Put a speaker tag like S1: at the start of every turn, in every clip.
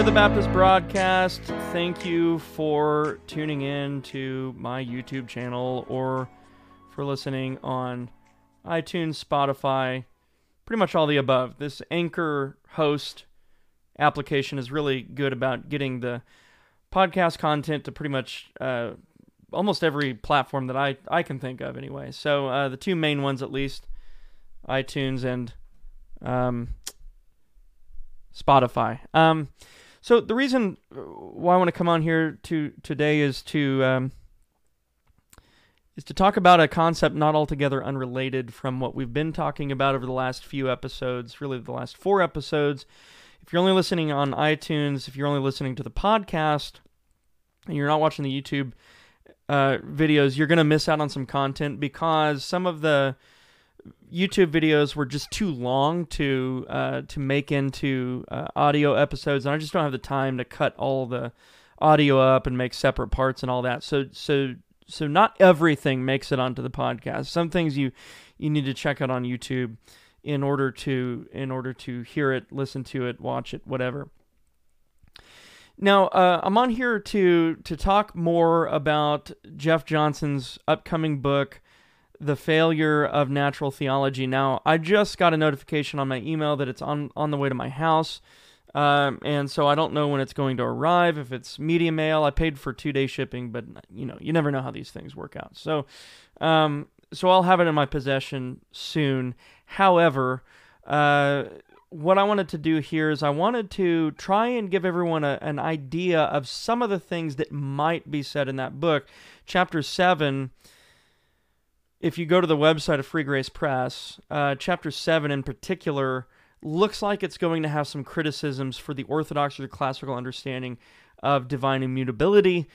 S1: to the Baptist broadcast. Thank you for tuning in to my YouTube channel or for listening on iTunes, Spotify, pretty much all the above. This Anchor host application is really good about getting the podcast content to pretty much uh, almost every platform that I, I can think of, anyway. So, uh, the two main ones, at least iTunes and um, Spotify. Um, so the reason why I want to come on here to today is to um, is to talk about a concept not altogether unrelated from what we've been talking about over the last few episodes, really the last four episodes. If you're only listening on iTunes, if you're only listening to the podcast, and you're not watching the YouTube uh, videos, you're going to miss out on some content because some of the YouTube videos were just too long to uh, to make into uh, audio episodes, and I just don't have the time to cut all the audio up and make separate parts and all that. So so so not everything makes it onto the podcast. Some things you you need to check out on YouTube in order to in order to hear it, listen to it, watch it, whatever. Now, uh, I'm on here to to talk more about Jeff Johnson's upcoming book, the failure of natural theology. Now, I just got a notification on my email that it's on on the way to my house, um, and so I don't know when it's going to arrive. If it's media mail, I paid for two day shipping, but you know you never know how these things work out. So, um, so I'll have it in my possession soon. However, uh, what I wanted to do here is I wanted to try and give everyone a, an idea of some of the things that might be said in that book, chapter seven if you go to the website of Free Grace Press, uh, chapter 7 in particular looks like it's going to have some criticisms for the orthodox or the classical understanding of divine immutability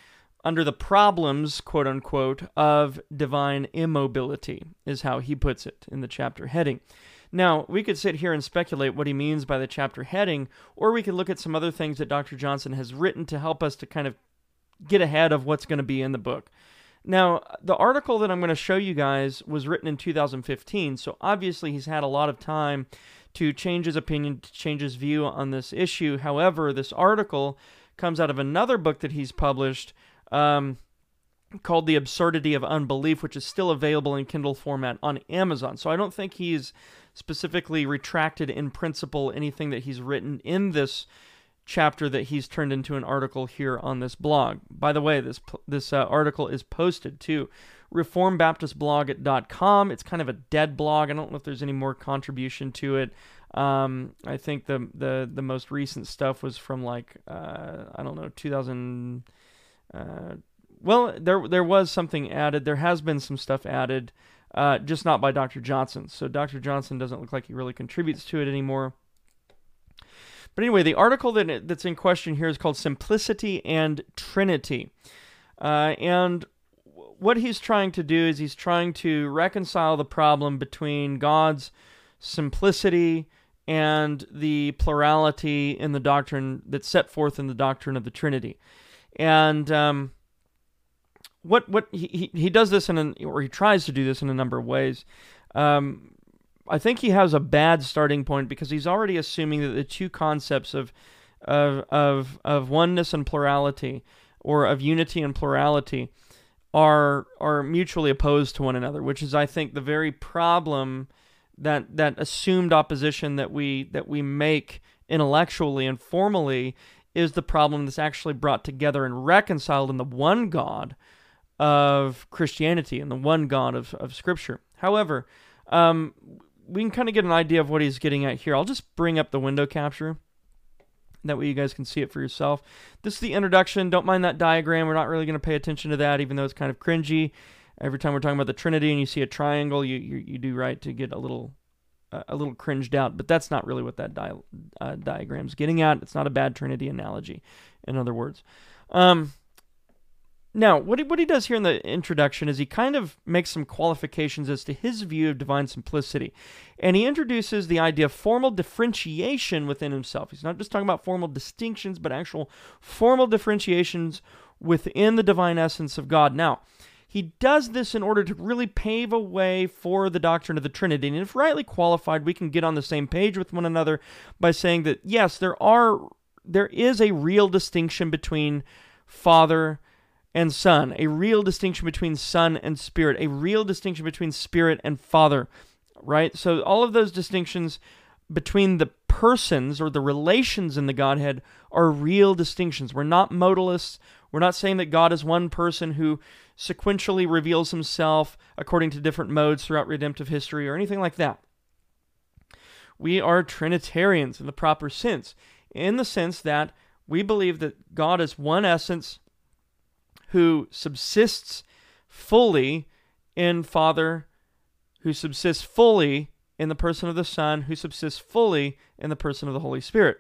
S1: under the problems, quote unquote, of divine immobility, is how he puts it in the chapter heading. Now, we could sit here and speculate what he means by the chapter heading, or we could look at some other things that Dr. Johnson has written to help us to kind of get ahead of what's going to be in the book. Now, the article that I'm going to show you guys was written in 2015, so obviously he's had a lot of time to change his opinion, to change his view on this issue. However, this article comes out of another book that he's published um, called The Absurdity of Unbelief, which is still available in Kindle format on Amazon. So I don't think he's specifically retracted in principle anything that he's written in this chapter that he's turned into an article here on this blog. By the way, this this uh, article is posted to reformbaptistblog.com. It's kind of a dead blog. I don't know if there's any more contribution to it. Um, I think the the the most recent stuff was from like uh, I don't know 2000. Uh, well, there there was something added. There has been some stuff added, uh, just not by Dr. Johnson. So Dr. Johnson doesn't look like he really contributes to it anymore. But anyway, the article that, that's in question here is called Simplicity and Trinity. Uh, and what he's trying to do is he's trying to reconcile the problem between God's simplicity and the plurality in the doctrine that's set forth in the doctrine of the Trinity. And um, what what he, he does this in an, or he tries to do this in a number of ways. Um, I think he has a bad starting point because he's already assuming that the two concepts of of of of oneness and plurality or of unity and plurality are are mutually opposed to one another, which is I think the very problem that that assumed opposition that we that we make intellectually and formally is the problem that's actually brought together and reconciled in the one God of Christianity and the one God of, of Scripture. However, um, we can kind of get an idea of what he's getting at here. I'll just bring up the window capture. That way you guys can see it for yourself. This is the introduction. Don't mind that diagram. We're not really going to pay attention to that, even though it's kind of cringy. Every time we're talking about the Trinity and you see a triangle, you you, you do right to get a little uh, a little cringed out. But that's not really what that di- uh, diagram's getting at. It's not a bad Trinity analogy, in other words. Um, now, what he, what he does here in the introduction is he kind of makes some qualifications as to his view of divine simplicity. And he introduces the idea of formal differentiation within himself. He's not just talking about formal distinctions, but actual formal differentiations within the divine essence of God. Now, he does this in order to really pave a way for the doctrine of the Trinity. And if rightly qualified, we can get on the same page with one another by saying that, yes, there are there is a real distinction between Father and Son, a real distinction between Son and Spirit, a real distinction between Spirit and Father, right? So all of those distinctions between the persons or the relations in the Godhead are real distinctions. We're not modalists. We're not saying that God is one person who sequentially reveals himself according to different modes throughout redemptive history or anything like that. We are Trinitarians in the proper sense, in the sense that we believe that God is one essence who subsists fully in Father, who subsists fully in the person of the Son, who subsists fully in the person of the Holy Spirit.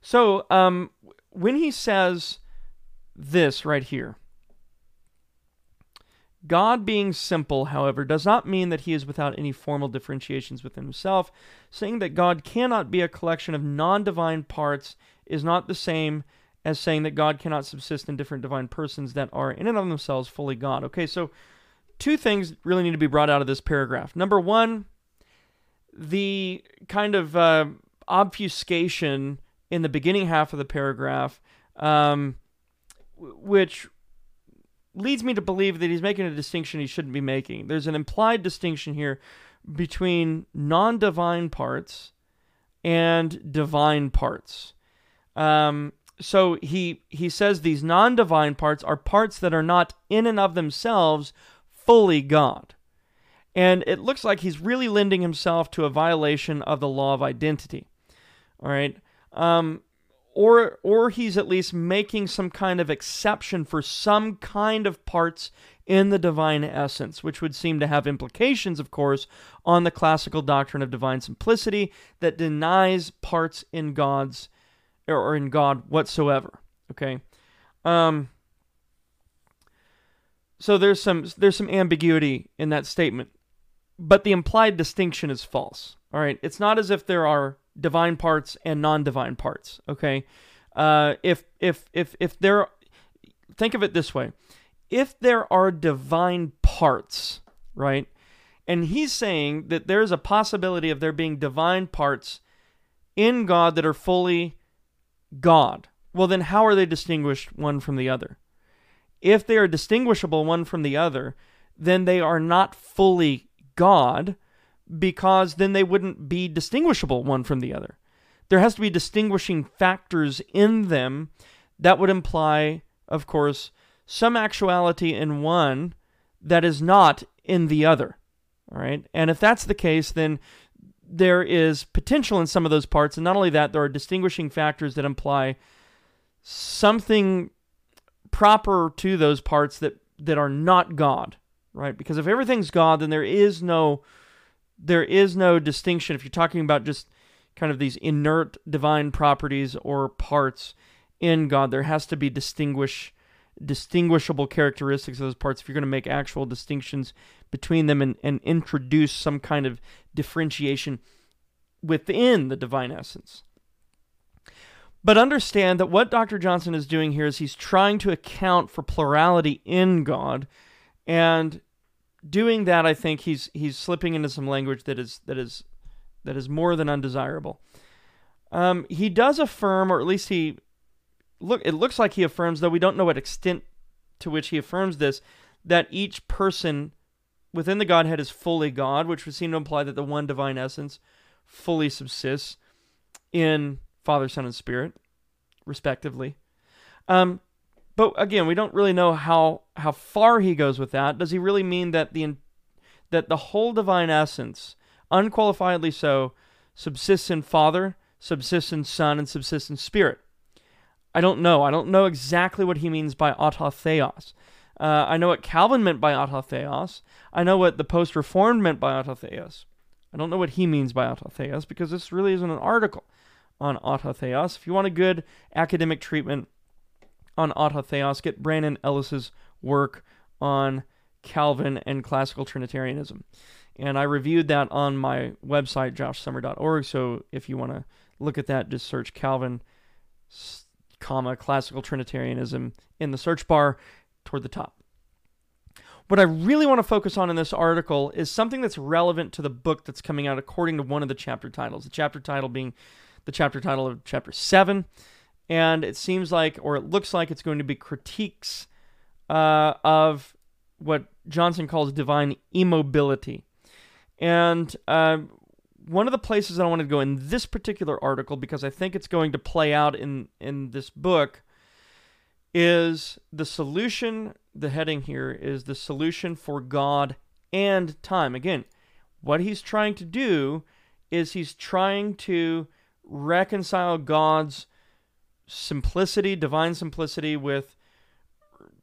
S1: So, um, when he says this right here, God being simple, however, does not mean that he is without any formal differentiations within himself. Saying that God cannot be a collection of non divine parts is not the same as saying that God cannot subsist in different divine persons that are in and of themselves fully God. Okay, so two things really need to be brought out of this paragraph. Number one, the kind of uh, obfuscation in the beginning half of the paragraph, um, which leads me to believe that he's making a distinction he shouldn't be making. There's an implied distinction here between non divine parts and divine parts. Um, so he he says these non-divine parts are parts that are not in and of themselves fully God. And it looks like he's really lending himself to a violation of the law of identity. All right. Um, or or he's at least making some kind of exception for some kind of parts in the divine essence, which would seem to have implications, of course, on the classical doctrine of divine simplicity that denies parts in God's or in God whatsoever. Okay. Um, so there's some there's some ambiguity in that statement, but the implied distinction is false. All right, it's not as if there are divine parts and non-divine parts. Okay, uh, if if if if there, think of it this way: if there are divine parts, right, and he's saying that there's a possibility of there being divine parts in God that are fully God. Well, then how are they distinguished one from the other? If they are distinguishable one from the other, then they are not fully God because then they wouldn't be distinguishable one from the other. There has to be distinguishing factors in them that would imply, of course, some actuality in one that is not in the other. All right. And if that's the case, then there is potential in some of those parts. And not only that, there are distinguishing factors that imply something proper to those parts that, that are not God, right? Because if everything's God, then there is no there is no distinction. If you're talking about just kind of these inert divine properties or parts in God, there has to be distinguish distinguishable characteristics of those parts if you're going to make actual distinctions between them and, and introduce some kind of differentiation within the divine essence. But understand that what Dr. Johnson is doing here is he's trying to account for plurality in God, and doing that, I think he's he's slipping into some language that is that is that is more than undesirable. Um, he does affirm, or at least he look. It looks like he affirms, though we don't know what extent to which he affirms this, that each person within the Godhead is fully God, which would seem to imply that the one divine essence fully subsists in Father, Son, and Spirit, respectively. Um, but again, we don't really know how how far he goes with that. Does he really mean that the that the whole divine essence, unqualifiedly so, subsists in Father, subsists in Son, and subsists in Spirit? I don't know. I don't know exactly what he means by autotheos. Uh, I know what Calvin meant by autotheos. I know what the post reformed meant by autotheos. I don't know what he means by autotheos because this really isn't an article on autotheos. If you want a good academic treatment on autotheos, get Brannon Ellis's work on Calvin and classical Trinitarianism. And I reviewed that on my website, joshsummer.org. So if you want to look at that, just search Calvin, comma, classical Trinitarianism in the search bar toward the top. What I really want to focus on in this article is something that's relevant to the book that's coming out according to one of the chapter titles. The chapter title being the chapter title of chapter 7. And it seems like, or it looks like, it's going to be critiques uh, of what Johnson calls divine immobility. And uh, one of the places that I wanted to go in this particular article, because I think it's going to play out in, in this book, is the solution. The heading here is the solution for God and time. Again, what he's trying to do is he's trying to reconcile God's simplicity, divine simplicity, with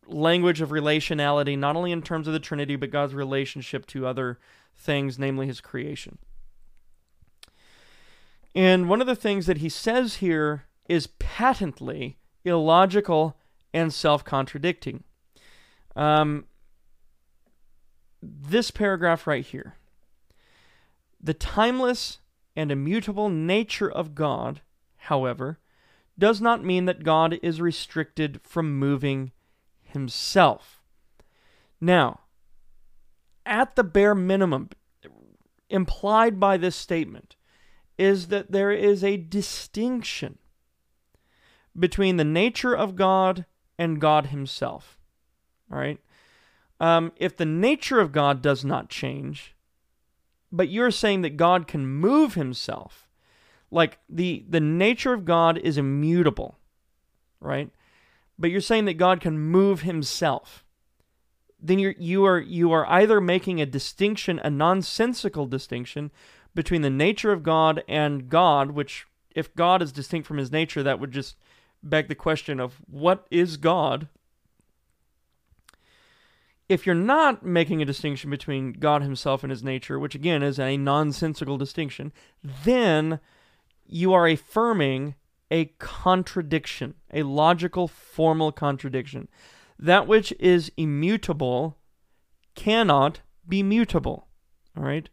S1: language of relationality, not only in terms of the Trinity, but God's relationship to other things, namely his creation. And one of the things that he says here is patently illogical and self contradicting. Um, this paragraph right here the timeless and immutable nature of God, however, does not mean that God is restricted from moving himself. Now, at the bare minimum, implied by this statement is that there is a distinction between the nature of God and God Himself. All right? Um, if the nature of God does not change, but you're saying that God can move Himself, like the the nature of God is immutable, right? But you're saying that God can move Himself. Then you're you are you are either making a distinction, a nonsensical distinction, between the nature of God and God, which if God is distinct from His nature, that would just beg the question of what is God? If you're not making a distinction between God himself and his nature, which again is a nonsensical distinction, then you are affirming a contradiction, a logical, formal contradiction. That which is immutable cannot be mutable. All right?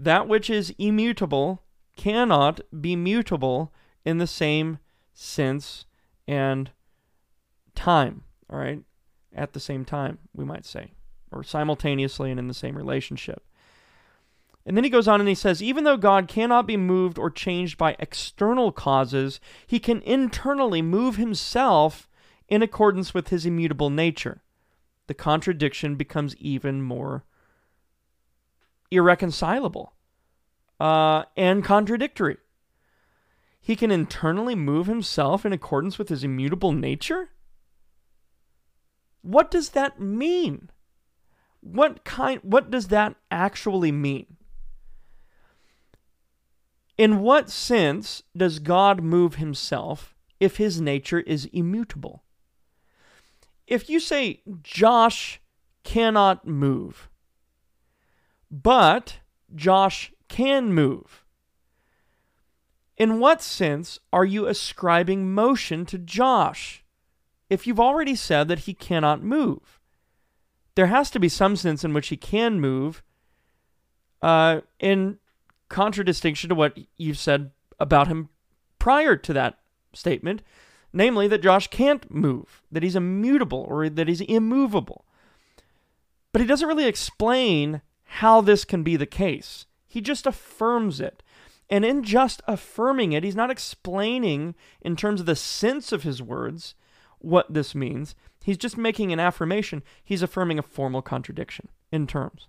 S1: That which is immutable cannot be mutable in the same sense and time, all right? At the same time, we might say, or simultaneously and in the same relationship. And then he goes on and he says, even though God cannot be moved or changed by external causes, he can internally move himself in accordance with his immutable nature. The contradiction becomes even more irreconcilable uh, and contradictory. He can internally move himself in accordance with his immutable nature? What does that mean? What kind what does that actually mean? In what sense does God move himself if his nature is immutable? If you say Josh cannot move, but Josh can move, in what sense are you ascribing motion to Josh if you've already said that he cannot move? There has to be some sense in which he can move uh, in contradistinction to what you've said about him prior to that statement, namely that Josh can't move, that he's immutable or that he's immovable. But he doesn't really explain how this can be the case. He just affirms it. And in just affirming it, he's not explaining in terms of the sense of his words what this means. He's just making an affirmation. He's affirming a formal contradiction in terms.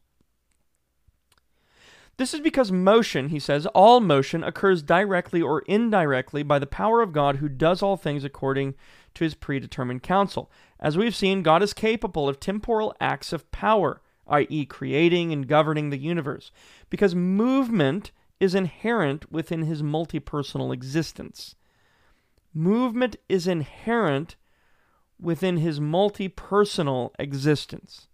S1: This is because motion, he says, all motion occurs directly or indirectly by the power of God who does all things according to his predetermined counsel. As we've seen, God is capable of temporal acts of power, i.e., creating and governing the universe, because movement is inherent within his multi-personal existence. Movement is inherent within his multi-personal existence.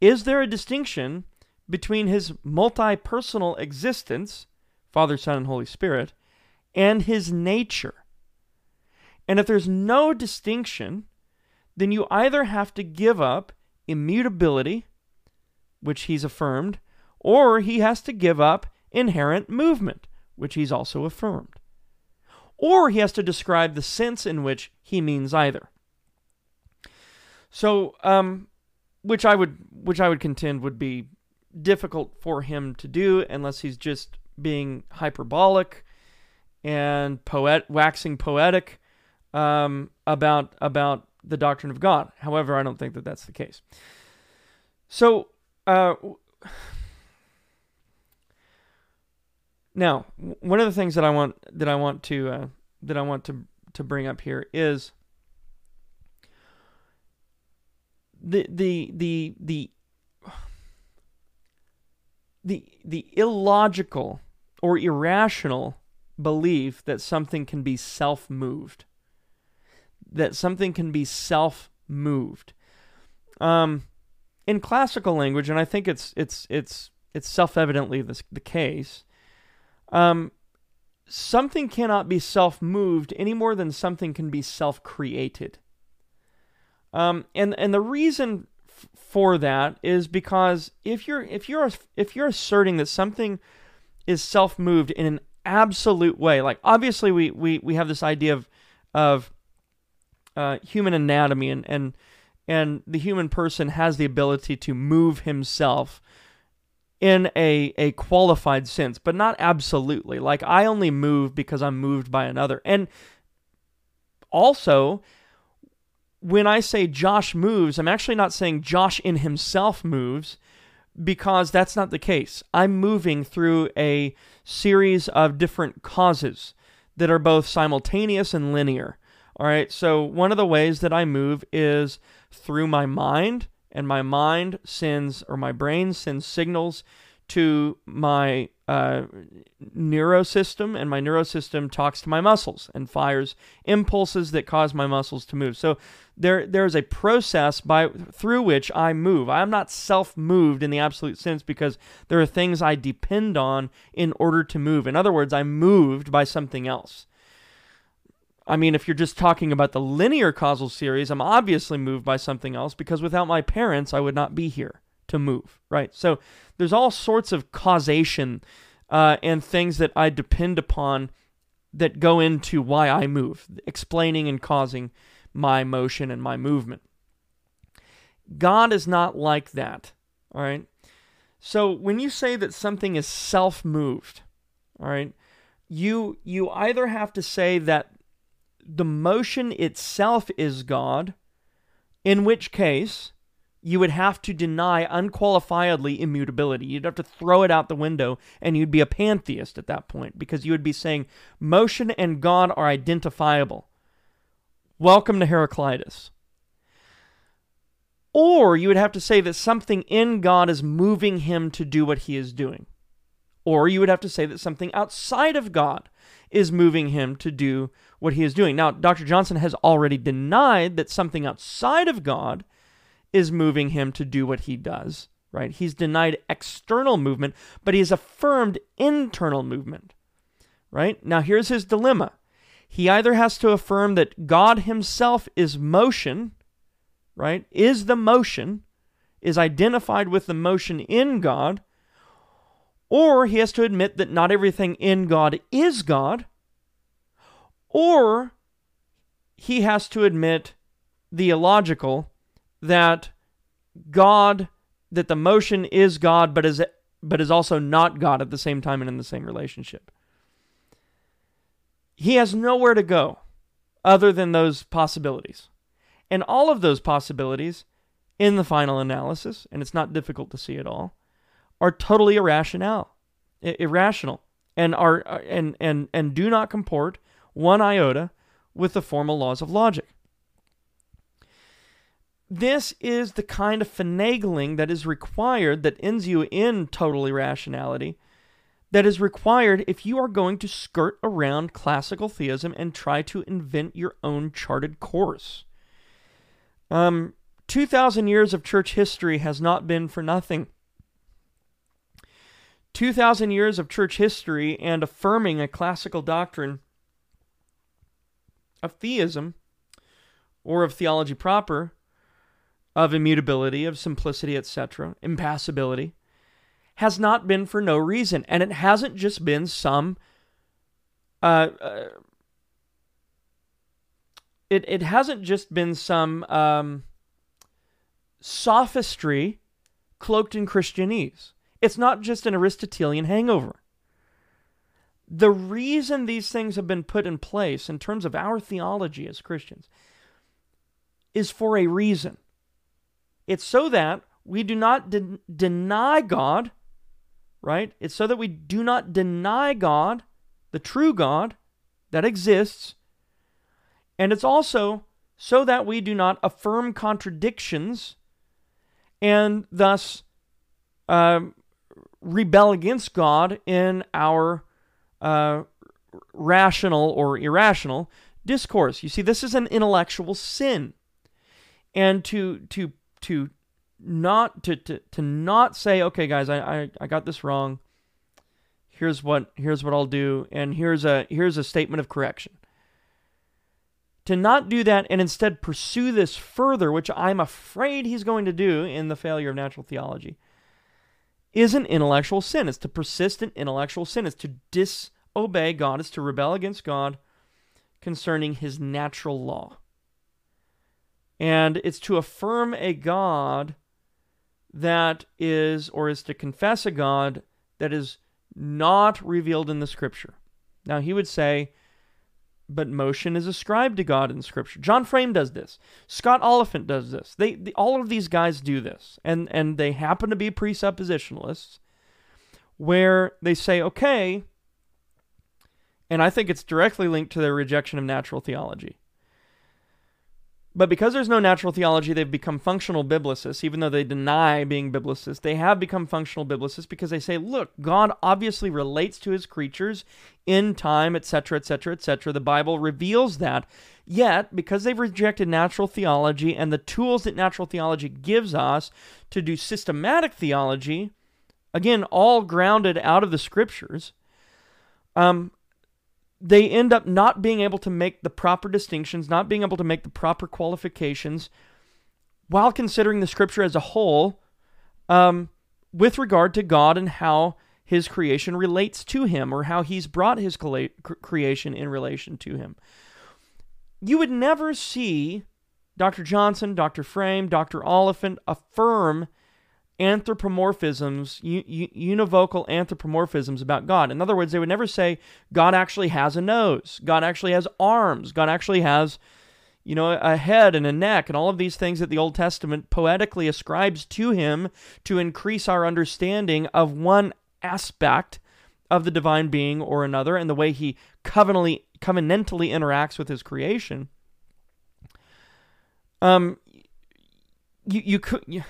S1: Is there a distinction between his multi-personal existence, Father, Son, and Holy Spirit, and his nature? And if there's no distinction, then you either have to give up immutability, which he's affirmed, or he has to give up inherent movement, which he's also affirmed. Or he has to describe the sense in which he means either. So, um, which I would, which I would contend would be difficult for him to do unless he's just being hyperbolic and poet waxing poetic um, about about the doctrine of God. However, I don't think that that's the case. So, uh, now one of the things that I want that I want to uh, that I want to to bring up here is the the the the the the illogical or irrational belief that something can be self-moved that something can be self-moved. Um in classical language and i think it's it's it's it's self-evidently the, the case um something cannot be self-moved any more than something can be self-created. Um, and and the reason f- for that is because if you're if you're if you're asserting that something is self-moved in an absolute way, like obviously we we, we have this idea of of uh, human anatomy and and and the human person has the ability to move himself in a a qualified sense, but not absolutely. Like I only move because I'm moved by another. And also, when I say Josh moves, I'm actually not saying Josh in himself moves because that's not the case. I'm moving through a series of different causes that are both simultaneous and linear. All right, so one of the ways that I move is through my mind, and my mind sends, or my brain sends signals to my uh, neurosystem, and my neurosystem talks to my muscles and fires impulses that cause my muscles to move. So there, there is a process by through which I move. I'm not self-moved in the absolute sense because there are things I depend on in order to move. In other words, I'm moved by something else. I mean, if you're just talking about the linear causal series, I'm obviously moved by something else because without my parents, I would not be here to move, right? So there's all sorts of causation uh, and things that I depend upon that go into why I move, explaining and causing my motion and my movement. God is not like that, all right? So when you say that something is self-moved, all right, you you either have to say that the motion itself is God, in which case you would have to deny unqualifiedly immutability. You'd have to throw it out the window and you'd be a pantheist at that point because you would be saying motion and God are identifiable. Welcome to Heraclitus. Or you would have to say that something in God is moving him to do what he is doing. Or you would have to say that something outside of God is moving him to do what he is doing. Now, Dr. Johnson has already denied that something outside of God is moving him to do what he does, right? He's denied external movement, but he has affirmed internal movement, right? Now, here's his dilemma. He either has to affirm that God himself is motion, right? Is the motion, is identified with the motion in God, or he has to admit that not everything in God is God, or he has to admit the illogical that God, that the motion is God, but is but is also not God at the same time and in the same relationship. He has nowhere to go other than those possibilities. And all of those possibilities in the final analysis, and it's not difficult to see it all, are totally irrational, irrational, and are uh, and and and do not comport one iota with the formal laws of logic. This is the kind of finagling that is required that ends you in total irrationality that is required if you are going to skirt around classical theism and try to invent your own charted course. Um, 2,000 years of church history has not been for nothing. 2,000 years of church history and affirming a classical doctrine of theism or of theology proper of immutability, of simplicity, etc., impassibility, has not been for no reason. And it hasn't just been some. Uh, uh, it, it hasn't just been some um, sophistry cloaked in Christianese. It's not just an Aristotelian hangover. The reason these things have been put in place in terms of our theology as Christians is for a reason. It's so that we do not de- deny God, right? It's so that we do not deny God, the true God that exists. And it's also so that we do not affirm contradictions and thus um, rebel against God in our uh, rational or irrational discourse. You see, this is an intellectual sin, and to to to not to to, to not say, okay, guys, I, I I got this wrong. Here's what here's what I'll do, and here's a here's a statement of correction. To not do that and instead pursue this further, which I'm afraid he's going to do in the failure of natural theology is an intellectual sin. It's to persist in intellectual sin. It's to disobey God. It's to rebel against God concerning his natural law. And it's to affirm a God that is, or is to confess a God that is not revealed in the scripture. Now, he would say, but motion is ascribed to God in Scripture. John Frame does this. Scott Oliphint does this. They, they, all of these guys do this, and and they happen to be presuppositionalists, where they say, okay, and I think it's directly linked to their rejection of natural theology. But because there's no natural theology, they've become functional biblicists, even though they deny being biblicists. They have become functional biblicists because they say, look, God obviously relates to his creatures in time, etc., etc., etc. The Bible reveals that. Yet, because they've rejected natural theology and the tools that natural theology gives us to do systematic theology, again, all grounded out of the scriptures, um, they end up not being able to make the proper distinctions, not being able to make the proper qualifications while considering the scripture as a whole um, with regard to God and how his creation relates to him or how he's brought his creation in relation to him. You would never see Dr. Johnson, Dr. Frame, Dr. Oliphint affirm anthropomorphisms, univocal anthropomorphisms about God. In other words, they would never say God actually has a nose, God actually has arms, God actually has, you know, a head and a neck, and all of these things that the Old Testament poetically ascribes to him to increase our understanding of one aspect of the divine being or another and the way he covenantally covenantally interacts with his creation. Um you you could you,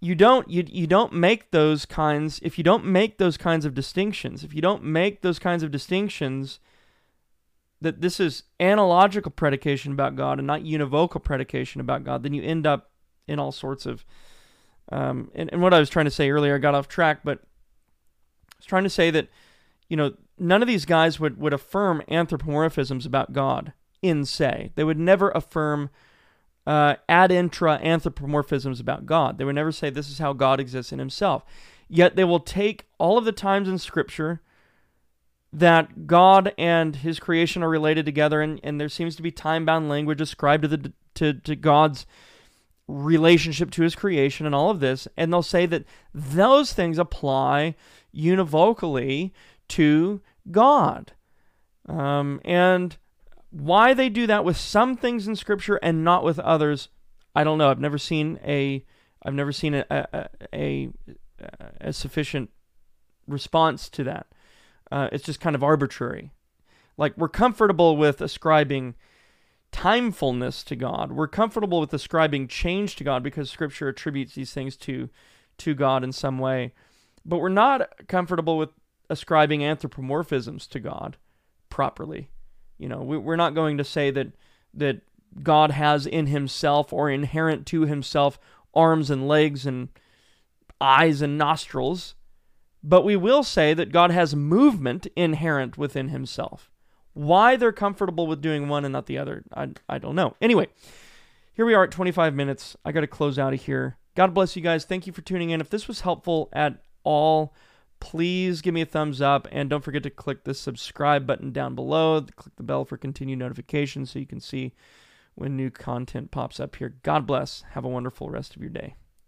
S1: you don't you, you don't make those kinds if you don't make those kinds of distinctions if you don't make those kinds of distinctions that this is analogical predication about god and not univocal predication about god then you end up in all sorts of um, and, and what i was trying to say earlier i got off track but i was trying to say that you know none of these guys would, would affirm anthropomorphisms about god in say. They would never affirm uh, ad intra anthropomorphisms about God. They would never say this is how God exists in himself. Yet they will take all of the times in Scripture that God and his creation are related together, and, and there seems to be time bound language ascribed to, the, to, to God's relationship to his creation and all of this, and they'll say that those things apply univocally to God. Um, and why they do that with some things in Scripture and not with others, I don't know. I've never seen a I've never seen a a, a, a sufficient response to that. Uh, it's just kind of arbitrary. Like we're comfortable with ascribing timefulness to God. We're comfortable with ascribing change to God because Scripture attributes these things to to God in some way. But we're not comfortable with ascribing anthropomorphisms to God properly. You know, we, we're not going to say that that God has in himself or inherent to himself arms and legs and eyes and nostrils, but we will say that God has movement inherent within himself. Why they're comfortable with doing one and not the other, I, I don't know. Anyway, here we are at 25 minutes. I got to close out of here. God bless you guys. Thank you for tuning in. If this was helpful at all, please give me a thumbs up and don't forget to click the subscribe button down below. Click the bell for continued notifications so you can see when new content pops up here. God bless. Have a wonderful rest of your day.